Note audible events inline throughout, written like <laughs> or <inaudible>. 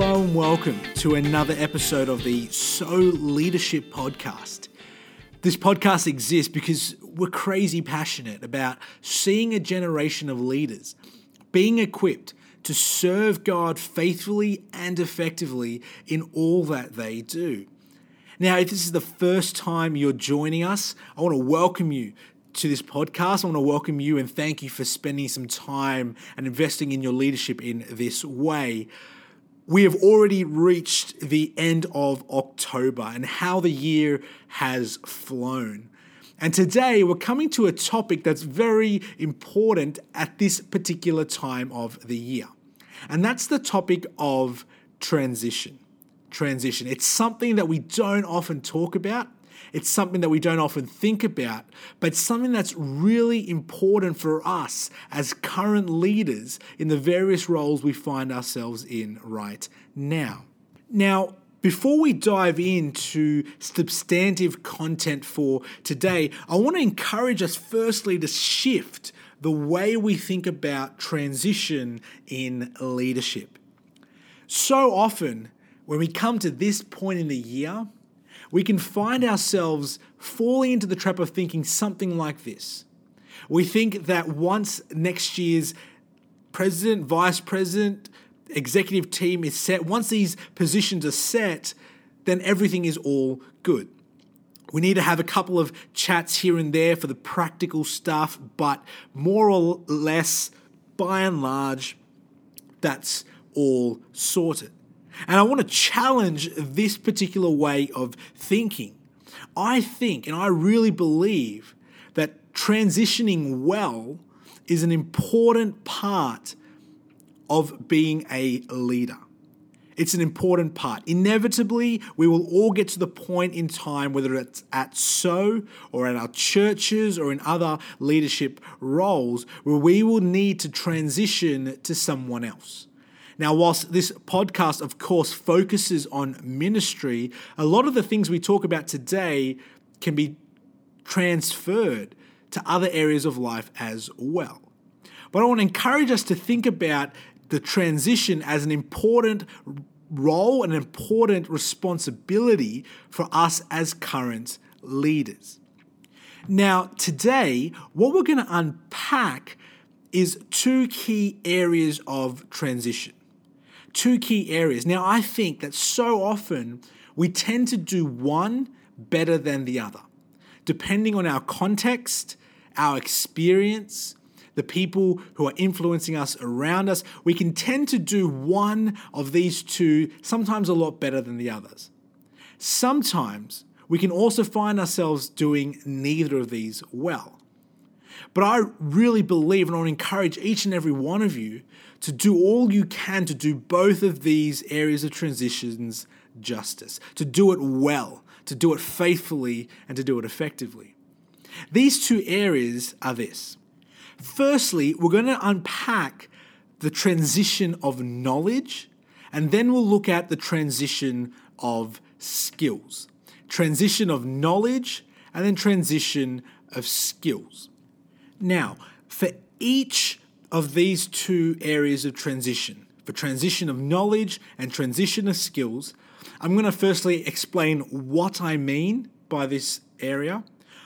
Hello and welcome to another episode of the So Leadership Podcast. This podcast exists because we're crazy passionate about seeing a generation of leaders being equipped to serve God faithfully and effectively in all that they do. Now, if this is the first time you're joining us, I want to welcome you to this podcast. I want to welcome you and thank you for spending some time and investing in your leadership in this way. We have already reached the end of October and how the year has flown. And today we're coming to a topic that's very important at this particular time of the year. And that's the topic of transition. Transition. It's something that we don't often talk about. It's something that we don't often think about, but something that's really important for us as current leaders in the various roles we find ourselves in right now. Now, before we dive into substantive content for today, I want to encourage us firstly to shift the way we think about transition in leadership. So often, when we come to this point in the year, we can find ourselves falling into the trap of thinking something like this. We think that once next year's president, vice president, executive team is set, once these positions are set, then everything is all good. We need to have a couple of chats here and there for the practical stuff, but more or less, by and large, that's all sorted. And I want to challenge this particular way of thinking. I think and I really believe that transitioning well is an important part of being a leader. It's an important part. Inevitably, we will all get to the point in time, whether it's at SO or at our churches or in other leadership roles, where we will need to transition to someone else. Now, whilst this podcast, of course, focuses on ministry, a lot of the things we talk about today can be transferred to other areas of life as well. But I want to encourage us to think about the transition as an important role, an important responsibility for us as current leaders. Now, today, what we're going to unpack is two key areas of transition two key areas. Now, I think that so often we tend to do one better than the other, depending on our context, our experience, the people who are influencing us around us. We can tend to do one of these two sometimes a lot better than the others. Sometimes we can also find ourselves doing neither of these well. But I really believe, and I want to encourage each and every one of you to do all you can to do both of these areas of transitions justice, to do it well, to do it faithfully, and to do it effectively. These two areas are this. Firstly, we're going to unpack the transition of knowledge, and then we'll look at the transition of skills. Transition of knowledge, and then transition of skills. Now, for each of these two areas of transition, for transition of knowledge and transition of skills, I'm going to firstly explain what I mean by this area.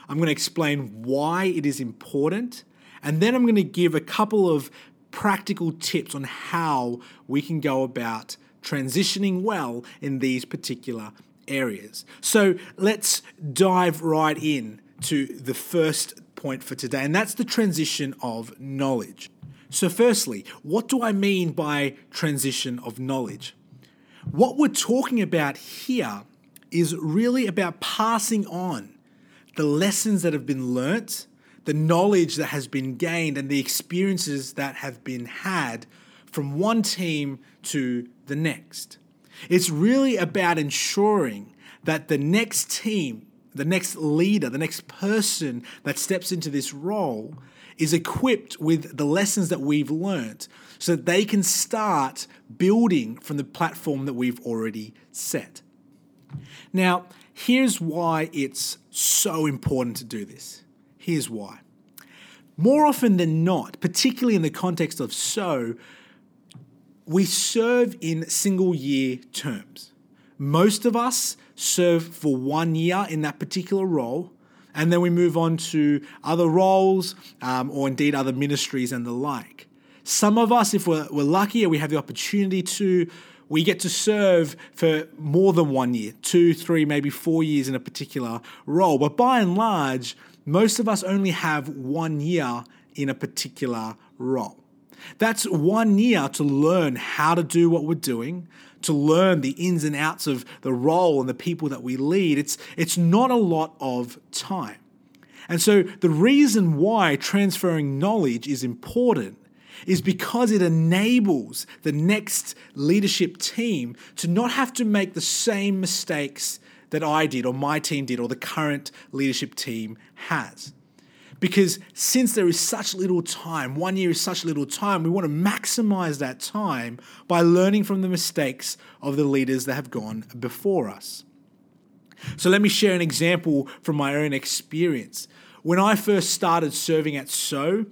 I'm going to explain why it is important. And then I'm going to give a couple of practical tips on how we can go about transitioning well in these particular areas. So let's dive right in to the first point for today, and that's the transition of knowledge. So, firstly, what do I mean by transition of knowledge? What we're talking about here is really about passing on the lessons that have been learnt, the knowledge that has been gained, and the experiences that have been had from one team to the next. It's really about ensuring that the next team, the next leader, the next person that steps into this role is equipped with the lessons that we've learnt so that they can start building from the platform that we've already set. Now, here's why it's so important to do this. Here's why. More often than not, particularly in the context of so, we serve in single year terms. Most of us serve for one year in that particular role, and then we move on to other roles um, or indeed other ministries and the like. Some of us, if we're, we're lucky and we have the opportunity to, we get to serve for more than one year, two, three, maybe four years in a particular role. But by and large, most of us only have one year in a particular role. That's one year to learn how to do what we're doing, to learn the ins and outs of the role and the people that we lead. It's, it's not a lot of time. And so the reason why transferring knowledge is important is because it enables the next leadership team to not have to make the same mistakes that I did or my team did or the current leadership team has. Because since there is such little time, one year is such little time, we want to maximize that time by learning from the mistakes of the leaders that have gone before us. So let me share an example from my own experience. When I first started serving at SO,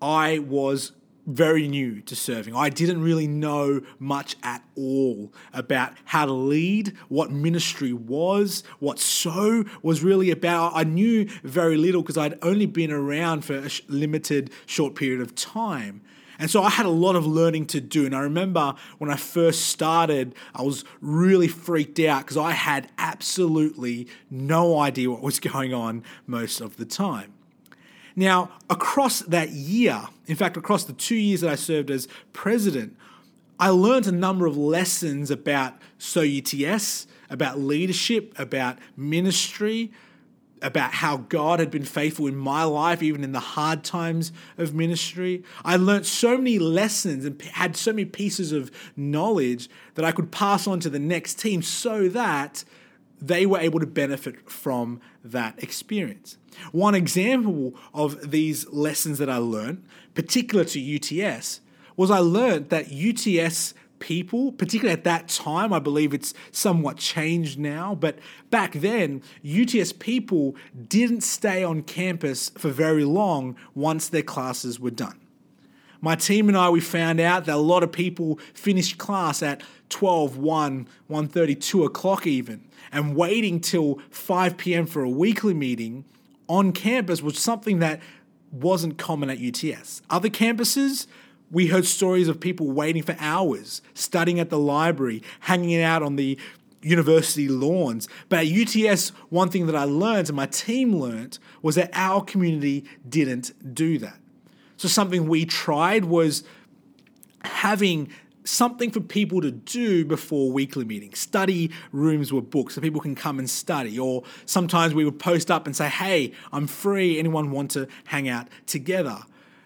I was very new to serving. I didn't really know much at all about how to lead, what ministry was, what so was really about. I knew very little because I'd only been around for a limited short period of time. And so I had a lot of learning to do. And I remember when I first started, I was really freaked out because I had absolutely no idea what was <laughs> going on most of the time. Now, across that year, in fact, across the two years that I served as president, I learned a number of lessons about So UTS, about leadership, about ministry, about how God had been faithful in my life, even in the hard times of ministry. I learned so many lessons and had so many pieces of knowledge that I could pass on to the next team so that they were able to benefit from that experience. One example of these lessons that I learned, particular to UTS, was I learned that UTS people, particularly at that time, I believe it's somewhat changed now, but back then, UTS people didn't stay on campus for very long once their classes were done. My team and I, we found out that a lot of people finished class at 12, 1, 1.30, 2 o'clock even and waiting till 5 p.m. for a weekly meeting on campus was something that wasn't common at UTS. Other campuses, we heard stories of people waiting for hours, studying at the library, hanging out on the university lawns. But at UTS, one thing that I learned and my team learned was that our community didn't do that. So something we tried was having something for people to do before weekly meetings. Study rooms were booked so people can come and study. Or sometimes we would post up and say, hey, I'm free. Anyone want to hang out together?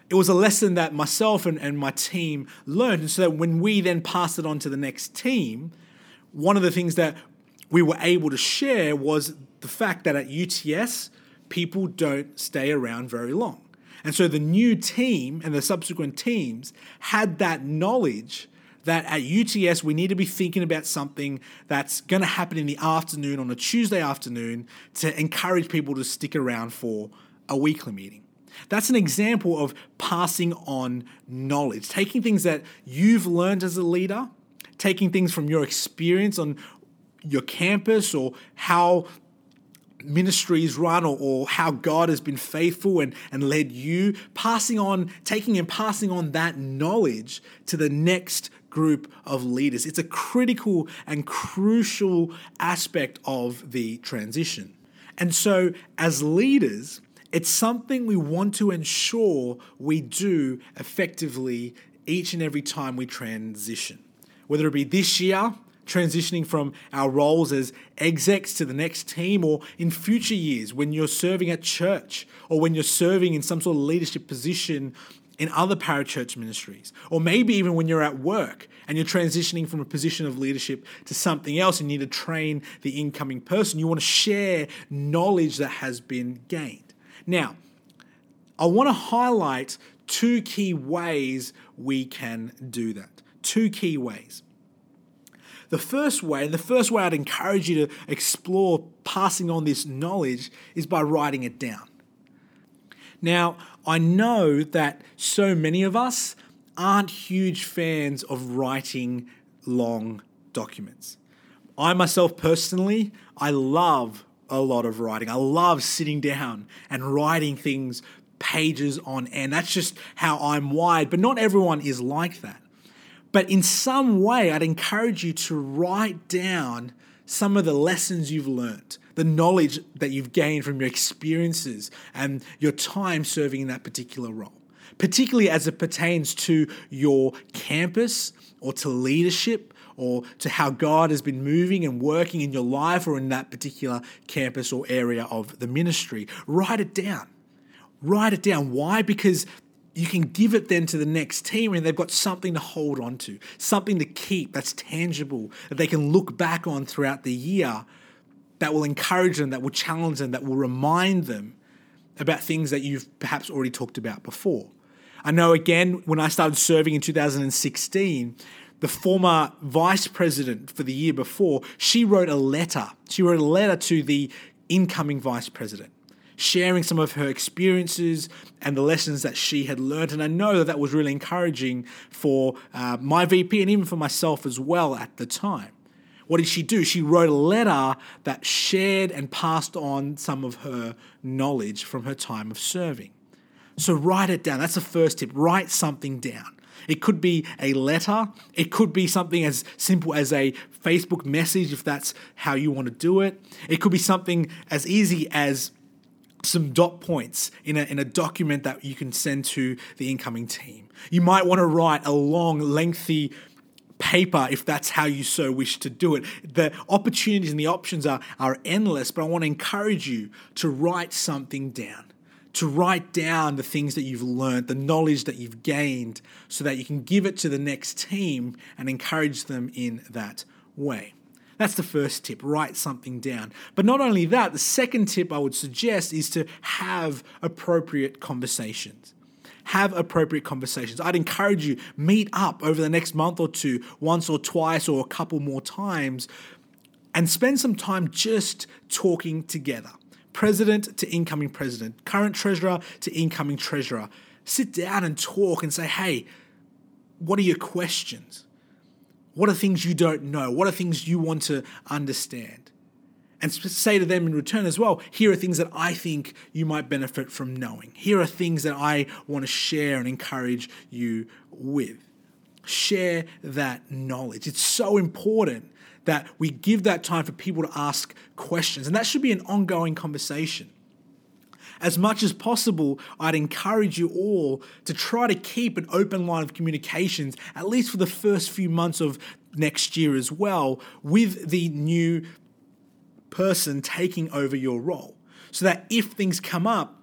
It was a lesson that myself and, and my team learned. And so that when we then passed it on to the next team, one of the things that we were able to share was the fact that at UTS, people don't stay around very long. And so the new team and the subsequent teams had that knowledge that at UTS we need to be thinking about something that's going to happen in the afternoon on a Tuesday afternoon to encourage people to stick around for a weekly meeting. That's an example of passing on knowledge, taking things that you've learned as a leader, taking things from your experience on your campus or how ministries run or, or, how God has been faithful and, and led you, passing on, taking and passing on that knowledge to the next group of leaders. It's a critical and crucial aspect of the transition. And so, as leaders, it's something we want to ensure we do effectively each and every time we transition. Whether it be this year, transitioning from our roles as execs to the next team, or in future years when you're serving at church, or when you're serving in some sort of leadership position in other parachurch ministries, or maybe even when you're at work and you're transitioning from a position of leadership to something else and you need to train the incoming person. You want to share knowledge that has been gained. Now, I want to highlight two key ways we can do that. Two key ways. The first way, and the first way I'd encourage you to explore passing on this knowledge is by writing it down. Now, I know that so many of us aren't huge fans of writing long documents. I myself personally, I love a lot of writing. I love sitting down and writing things pages on end. That's just how I'm wired, but not everyone is like that. But in some way, I'd encourage you to write down some of the lessons you've learned, the knowledge that you've gained from your experiences and your time serving in that particular role, particularly as it pertains to your campus or to leadership or to how God has been moving and working in your life or in that particular campus or area of the ministry. Write it down. Write it down. Why? Because you can give it then to the next team and they've got something to hold on to, something to keep that's tangible that they can look back on throughout the year that will encourage them, that will challenge them, that will remind them about things that you've perhaps already talked about before. I know again, when I started serving in 2016, the former vice president for the year before, she wrote a letter. She wrote a letter to the incoming vice president sharing some of her experiences and the lessons that she had learned. And I know that that was really encouraging for uh, my VP and even for myself as well at the time. What did she do? She wrote a letter that shared and passed on some of her knowledge from her time of serving. So write it down. That's the first tip. Write something down. It could be a letter. It could be something as simple as a Facebook message, if that's how you want to do it. It could be something as easy as some dot points in a, in a document that you can send to the incoming team. You might want to write a long, lengthy paper if that's how you so wish to do it. The opportunities and the options are, are endless, but I want to encourage you to write something down. To write down the things that you've learned, the knowledge that you've gained, so that you can give it to the next team and encourage them in that way. That's the first tip, write something down. But not only that, the second tip I would suggest is to have appropriate conversations. Have appropriate conversations. I'd encourage you meet up over the next month or two, once or twice or a couple more times and spend some time just talking together. President to incoming president, current treasurer to incoming treasurer. Sit down and talk and say, "Hey, what are your questions?" What are things you don't know? What are things you want to understand? And say to them in return as well, here are things that I think you might benefit from knowing. Here are things that I want to share and encourage you with. Share that knowledge. It's so important that we give that time for people to ask questions. And that should be an ongoing conversation as much as possible, I'd encourage you all to try to keep an open line of communications, at least for the first few months of next year as well, with the new person taking over your role. So that if things come up,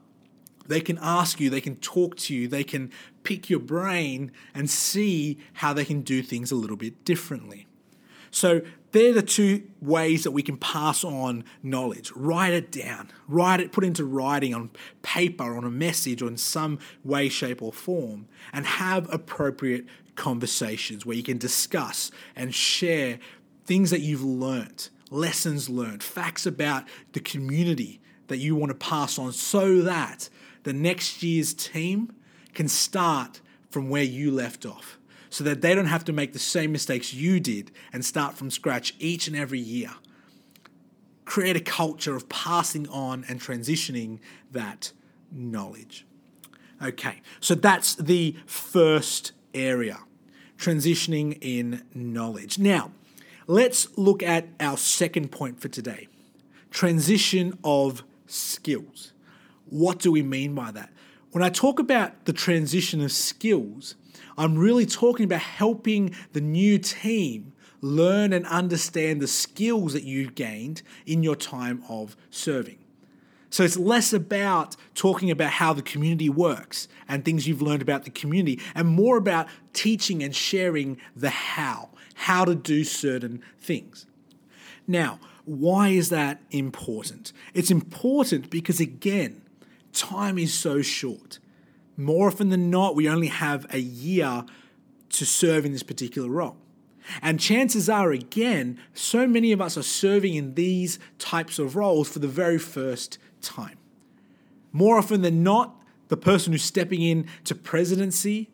they can ask you, they can talk to you, they can pick your brain and see how they can do things a little bit differently. So they're the two ways that we can pass on knowledge. Write it down, write it, put into writing on paper, on a message, or in some way, shape, or form, and have appropriate conversations where you can discuss and share things that you've learnt, lessons learned, facts about the community that you want to pass on so that the next year's team can start from where you left off so that they don't have to make the same mistakes you did and start from scratch each and every year. Create a culture of passing on and transitioning that knowledge. Okay, so that's the first area transitioning in knowledge. Now, let's look at our second point for today transition of skills. What do we mean by that? When I talk about the transition of skills, I'm really talking about helping the new team learn and understand the skills that you've gained in your time of serving. So it's less about talking about how the community works and things you've learned about the community, and more about teaching and sharing the how, how to do certain things. Now, why is that important? It's important because, again, time is so short more often than not, we only have a year to serve in this particular role. And chances are, again, so many of us are serving in these types of roles for the very first time. More often than not, the person who's stepping in to presidency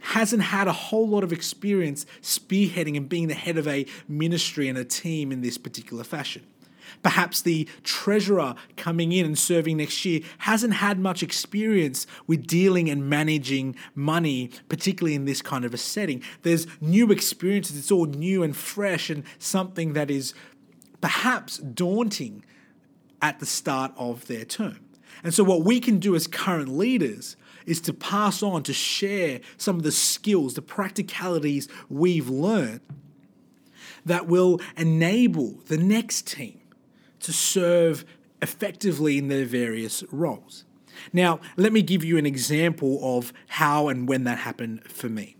hasn't had a whole lot of experience spearheading and being the head of a ministry and a team in this particular fashion. Perhaps the treasurer coming in and serving next year hasn't had much experience with dealing and managing money, particularly in this kind of a setting. There's new experiences, it's all new and fresh, and something that is perhaps daunting at the start of their term. And so, what we can do as current leaders is to pass on, to share some of the skills, the practicalities we've learned that will enable the next team to serve effectively in their various roles. Now, let me give you an example of how and when that happened for me.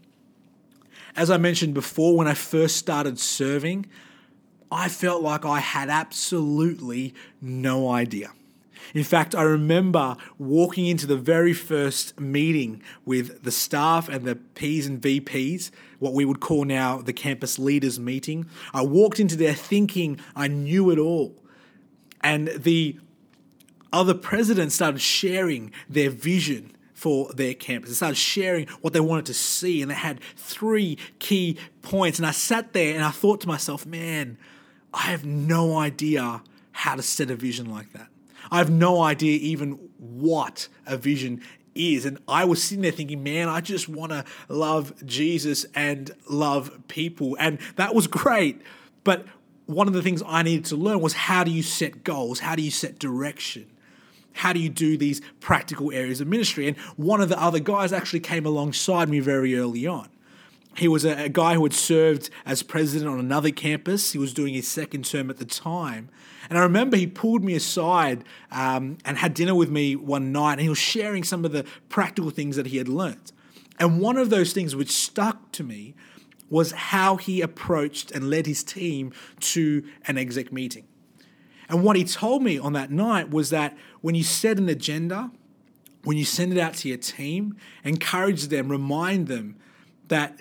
As I mentioned before, when I first started serving, I felt like I had absolutely no idea. In fact, I remember walking into the very first meeting with the staff and the Ps and VPs, what we would call now the campus leaders meeting. I walked into there thinking I knew it all. And the other presidents started sharing their vision for their campus. They started sharing what they wanted to see, and they had three key points. And I sat there and I thought to myself, man, I have no idea how to set a vision like that. I have no idea even what a vision is. And I was sitting there thinking, man, I just want to love Jesus and love people. And that was great. But one of the things I needed to learn was how do you set goals? How do you set direction? How do you do these practical areas of ministry? And one of the other guys actually came alongside me very early on. He was a, a, guy who had served as president on another campus. He was doing his second term at the time. And I remember he pulled me aside um, and had dinner with me one night, and he was sharing some of the practical things that he had learnt. And one of those things which stuck to me was how he approached and led his team to an exec meeting. And what he told me on that night was that when you set an agenda, when you send it out to your team, encourage them, remind them that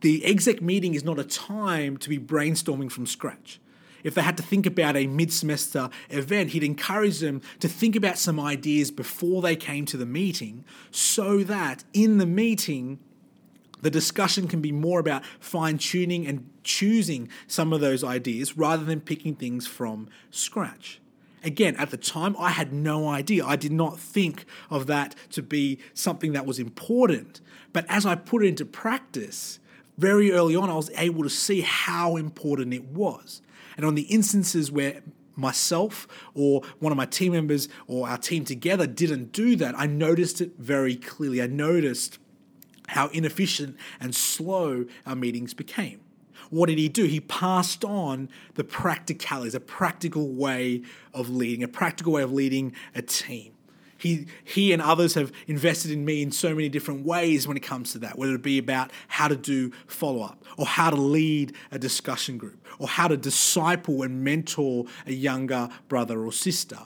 the exec meeting is not a time to be brainstorming from scratch. If they had to think about a mid semester event, he'd encourage them to think about some ideas before they came to the meeting so that in the meeting, the discussion can be more about fine tuning and choosing some of those ideas rather than picking things from scratch. Again, at the time, I had no idea. I did not think of that to be something that was important. But as I put it into practice, very early on, I was able to see how important it was. And on the instances where myself or one of my team members or our team together didn't do that, I noticed it very clearly. I noticed how inefficient and slow our meetings became. What did he do? He passed on the practicalities, a practical way of leading, a practical way of leading a team. He, he and others have invested in me in so many different ways when it comes to that, whether it be about how to do follow up, or how to lead a discussion group, or how to disciple and mentor a younger brother or sister.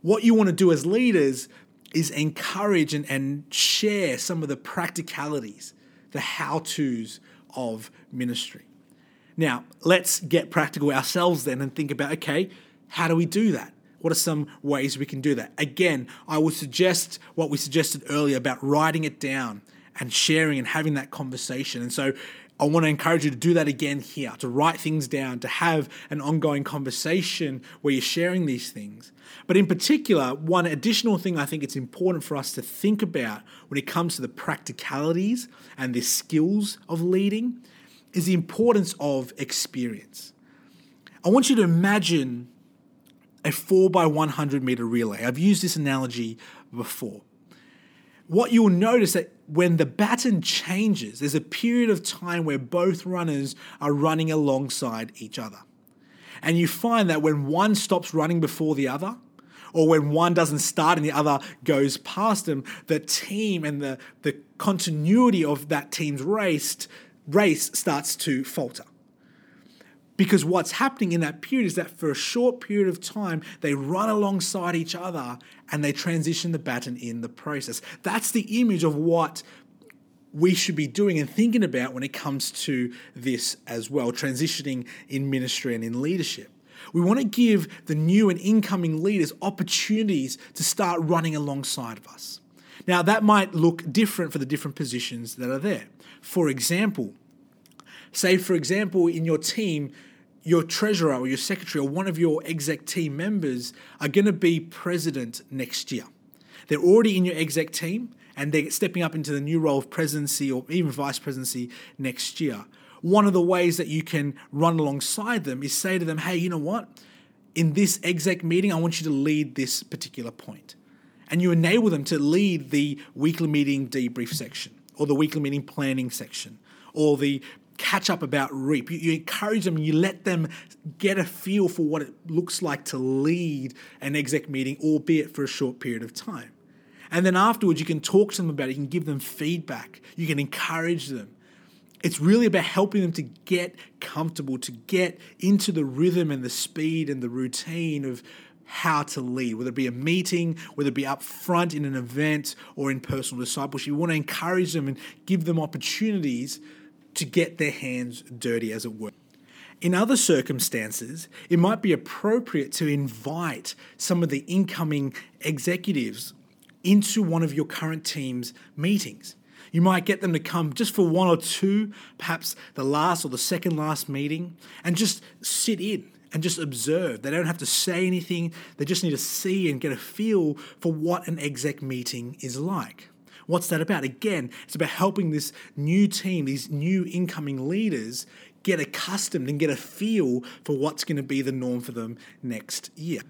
What you want to do as leaders is encourage and, and share some of the practicalities, the how to's of ministry. Now, let's get practical ourselves then and think about okay, how do we do that? What are some ways we can do that? Again, I would suggest what we suggested earlier about writing it down and sharing and having that conversation. And so I want to encourage you to do that again here, to write things down, to have an ongoing conversation where you're sharing these things. But in particular, one additional thing I think it's important for us to think about when it comes to the practicalities and the skills of leading is the importance of experience. I want you to imagine a 4 by 100 meter relay. I've used this analogy before. What you'll notice that when the baton changes, there's a period of time where both runners are running alongside each other. And you find that when one stops running before the other, or when one doesn't start and the other goes past them, the team and the, the continuity of that team's race, race starts to falter. Because what's happening in that period is that for a short period of time, they run alongside each other and they transition the baton in the process. That's the image of what we should be doing and thinking about when it comes to this as well, transitioning in ministry and in leadership. We want to give the new and incoming leaders opportunities to start running alongside of us. Now, that might look different for the different positions that are there. For example, say, for example, in your team, your treasurer or your secretary or one of your exec team members are going to be president next year. They're already in your exec team and they're stepping up into the new role of presidency or even vice presidency next year. One of the ways that you can run alongside them is say to them, hey, you know what? In this exec meeting, I want you to lead this particular point. And you enable them to lead the weekly meeting debrief section or the weekly meeting planning section or the catch up about reap. You, you, encourage them, you let them get a feel for what it looks like to lead an exec meeting, albeit for a short period of time. And then afterwards, you can talk to them about it, you can give them feedback, you can encourage them. It's really about helping them to get comfortable, to get into the rhythm and the speed and the routine of how to lead, whether it be a meeting, whether it be up front in an event or in personal discipleship. You want to encourage them and give them opportunities to get their hands dirty, as it were. In other circumstances, it might be appropriate to invite some of the incoming executives into one of your current team's meetings. You might get them to come just for one or two, perhaps the last or the second last meeting, and just sit in and just observe. They don't have to say anything, they just need to see and get a feel for what an exec meeting is like. What's that about? Again, it's about helping this new team, these new incoming leaders, get accustomed and get a feel for what's going to be the norm for them next year.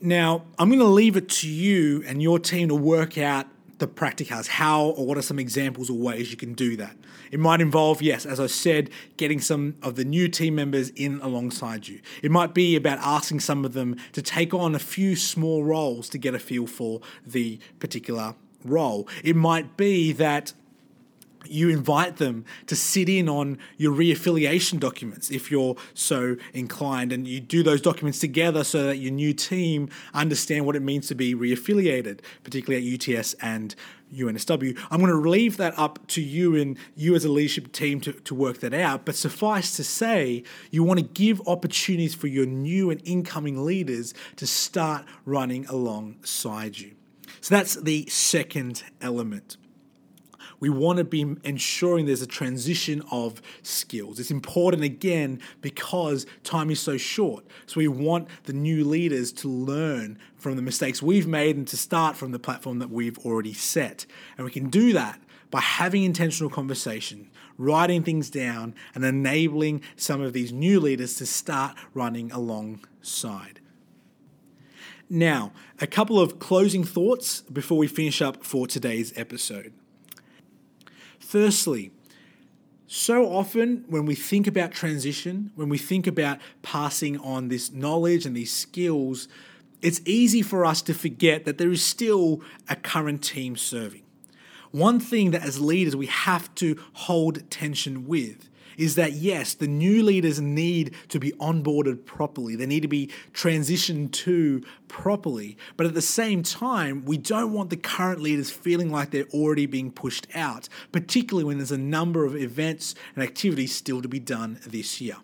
Now, I'm going to leave it to you and your team to work out the practicals, how or what are some examples or ways you can do that. It might involve, yes, as I said, getting some of the new team members in alongside you. It might be about asking some of them to take on a few small roles to get a feel for the particular role. It might be that you invite them to sit in on your reaffiliation documents if you're so inclined and you do those documents together so that your new team understand what it means to be reaffiliated particularly at UTS and UNSW. I'm going to leave that up to you and you as a leadership team to, to work that out. But suffice to say, you want to give opportunities for your new and incoming leaders to start running alongside you. So that's the second element we want to be ensuring there's a transition of skills. It's important again because time is so short. So we want the new leaders to learn from the mistakes we've made and to start from the platform that we've already set. And we can do that by having intentional conversation, writing things down, and enabling some of these new leaders to start running alongside. Now, a couple of closing thoughts before we finish up for today's episode. Firstly, so often when we think about transition, when we think about passing on this knowledge and these skills, it's easy for us to forget that there is still a current team serving. One thing that as leaders we have to hold tension with is that yes, the new leaders need to be onboarded properly. They need to be transitioned to properly. But at the same time, we don't want the current leaders feeling like they're already being pushed out, particularly when there's a number of events and activities still to be done this year.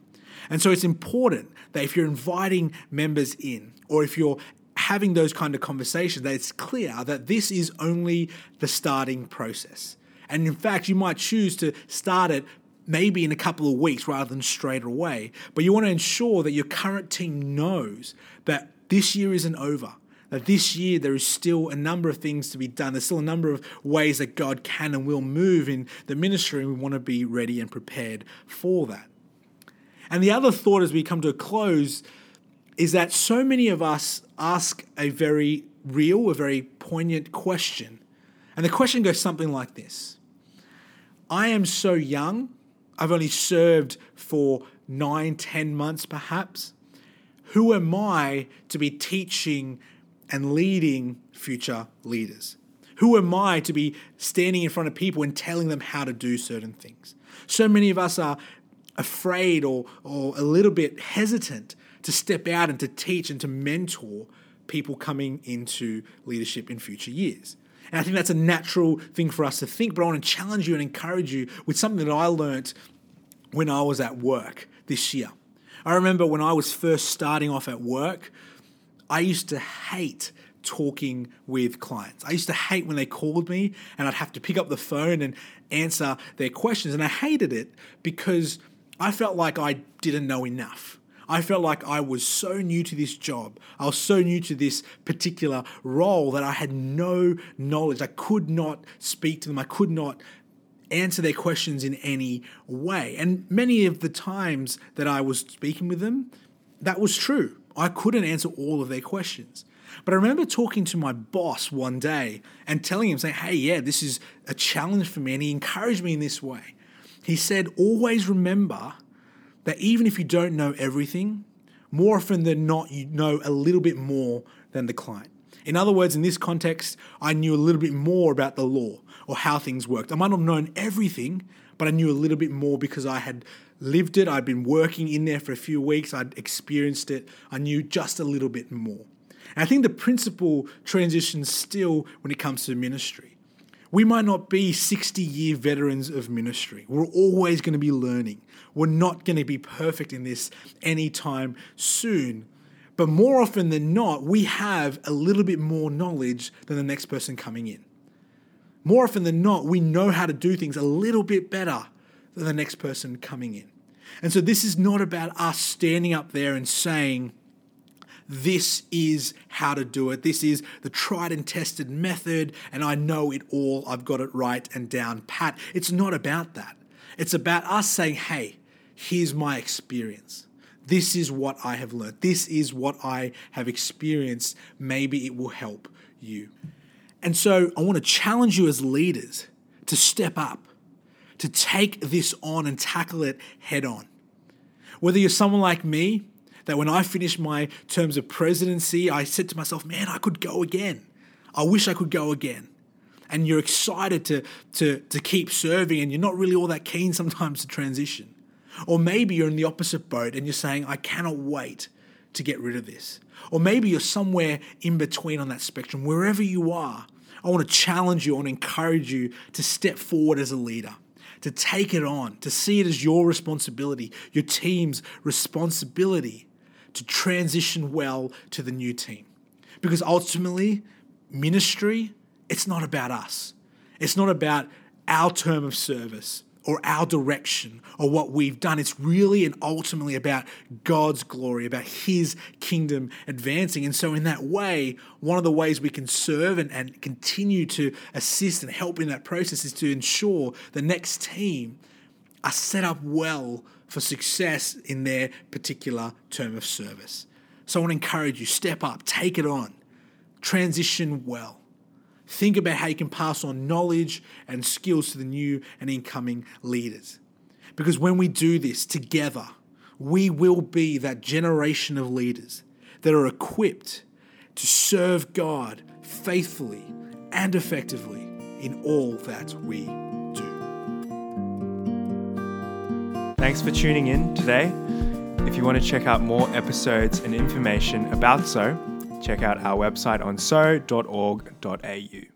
And so it's important that if you're inviting members in, or if you're having those kind of conversations, that it's clear that this is only the starting process. And in fact, you might choose to start it maybe in a couple of weeks rather than straight away. But you want to ensure that your current team knows that this year isn't over. That this year there is still a number of things to be done. There's still a number of ways that God can and will move in the ministry, and we want to be ready and prepared for that. And the other thought as we come to a close is that so many of us ask a very real, a very poignant question. And the question goes something like this I am so young I've only served for nine, ten months perhaps. Who am I to be teaching and leading future leaders? Who am I to be standing in front of people and telling them how to do certain things? So many of us are afraid or, or a little bit hesitant to step out and to teach and to mentor people coming into leadership in future years. And I think that's a natural thing for us to think, but I want to challenge you and encourage you with something that I learnt when I was at work this year. I remember when I was first starting off at work, I used to hate talking with clients. I used to hate when they called me and I'd have to pick up the phone and answer their questions. And I hated it because I felt like I didn't know enough. I felt like I was so new to this job. I was so new to this particular role that I had no knowledge. I could not speak to them. I could not answer their questions in any way. And many of the times that I was speaking with them, that was true. I couldn't answer all of their questions. But I remember talking to my boss one day and telling him, saying, Hey, yeah, this is a challenge for me. And he encouraged me in this way. He said, Always remember that even if you don't know everything, more often than not, you know a little bit more than the client. In other words, in this context, I knew a little bit more about the law or how things worked. I might not have known everything, but I knew a little bit more because I had lived it. I'd been working in there for a few weeks. I'd experienced it. I knew just a little bit more. And I think the principle transitions still when it comes to ministry. We might not be 60 year veterans of ministry. We're always going to be learning. We're not going to be perfect in this anytime soon. But more often than not, we have a little bit more knowledge than the next person coming in. More often than not, we know how to do things a little bit better than the next person coming in. And so this is not about us standing up there and saying, this is how to do it. This is the tried and tested method, and I know it all. I've got it right and down pat. It's not about that. It's about us saying, hey, here's my experience. This is what I have learned. This is what I have experienced. Maybe it will help you. And so I want to challenge you as leaders to step up, to take this on and tackle it head on. Whether you're someone like me, that when I finished my terms of presidency, I said to myself, man, I could go again. I wish I could go again. And you're excited to, to, to keep serving and you're not really all that keen sometimes to transition. Or maybe you're in the opposite boat and you're saying, I cannot wait to get rid of this. Or maybe you're somewhere in between on that spectrum. Wherever you are, I want to challenge you, I want to encourage you to step forward as a leader, to take it on, to see it as your responsibility, your team's responsibility to transition well to the new team. Because ultimately, ministry, it's not about us. It's not about our term of service or our direction or what we've done. It's really and ultimately about God's glory, about His kingdom advancing. And so, in that way, one of the ways we can serve and, and continue to assist and help in that process is to ensure the next team are set up well for success in their particular term of service. So, I want to encourage you step up, take it on, transition well. Think about how you can pass on knowledge and skills to the new and incoming leaders. Because when we do this together, we will be that generation of leaders that are equipped to serve God faithfully and effectively in all that we Thanks for tuning in today. If you want to check out more episodes and information about So, check out our website on so.org.au.